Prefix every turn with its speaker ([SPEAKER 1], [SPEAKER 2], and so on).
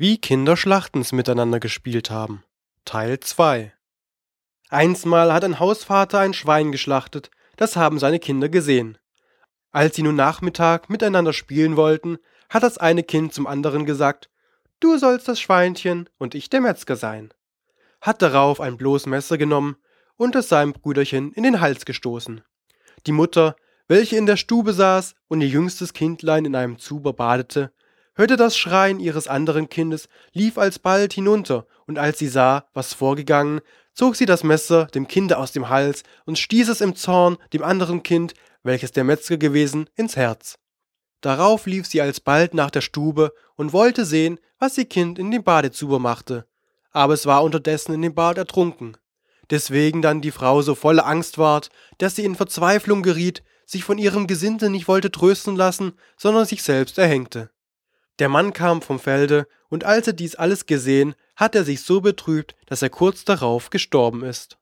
[SPEAKER 1] Wie Kinder Schlachtens miteinander gespielt haben. Teil 2 Einsmal hat ein Hausvater ein Schwein geschlachtet, das haben seine Kinder gesehen. Als sie nun Nachmittag miteinander spielen wollten, hat das eine Kind zum anderen gesagt, du sollst das Schweinchen und ich der Metzger sein. Hat darauf ein bloß Messer genommen und es seinem Brüderchen in den Hals gestoßen. Die Mutter, welche in der Stube saß und ihr jüngstes Kindlein in einem Zuber badete, hörte das Schreien ihres anderen Kindes, lief alsbald hinunter, und als sie sah, was vorgegangen, zog sie das Messer dem Kinde aus dem Hals und stieß es im Zorn dem anderen Kind, welches der Metzger gewesen, ins Herz. Darauf lief sie alsbald nach der Stube und wollte sehen, was ihr Kind in dem Badezuber machte. Aber es war unterdessen in dem Bad ertrunken. Deswegen dann die Frau so voller Angst ward, dass sie in Verzweiflung geriet, sich von ihrem Gesinde nicht wollte trösten lassen, sondern sich selbst erhängte. Der Mann kam vom Felde, und als er dies alles gesehen, hat er sich so betrübt, dass er kurz darauf gestorben ist.